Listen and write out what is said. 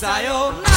Zion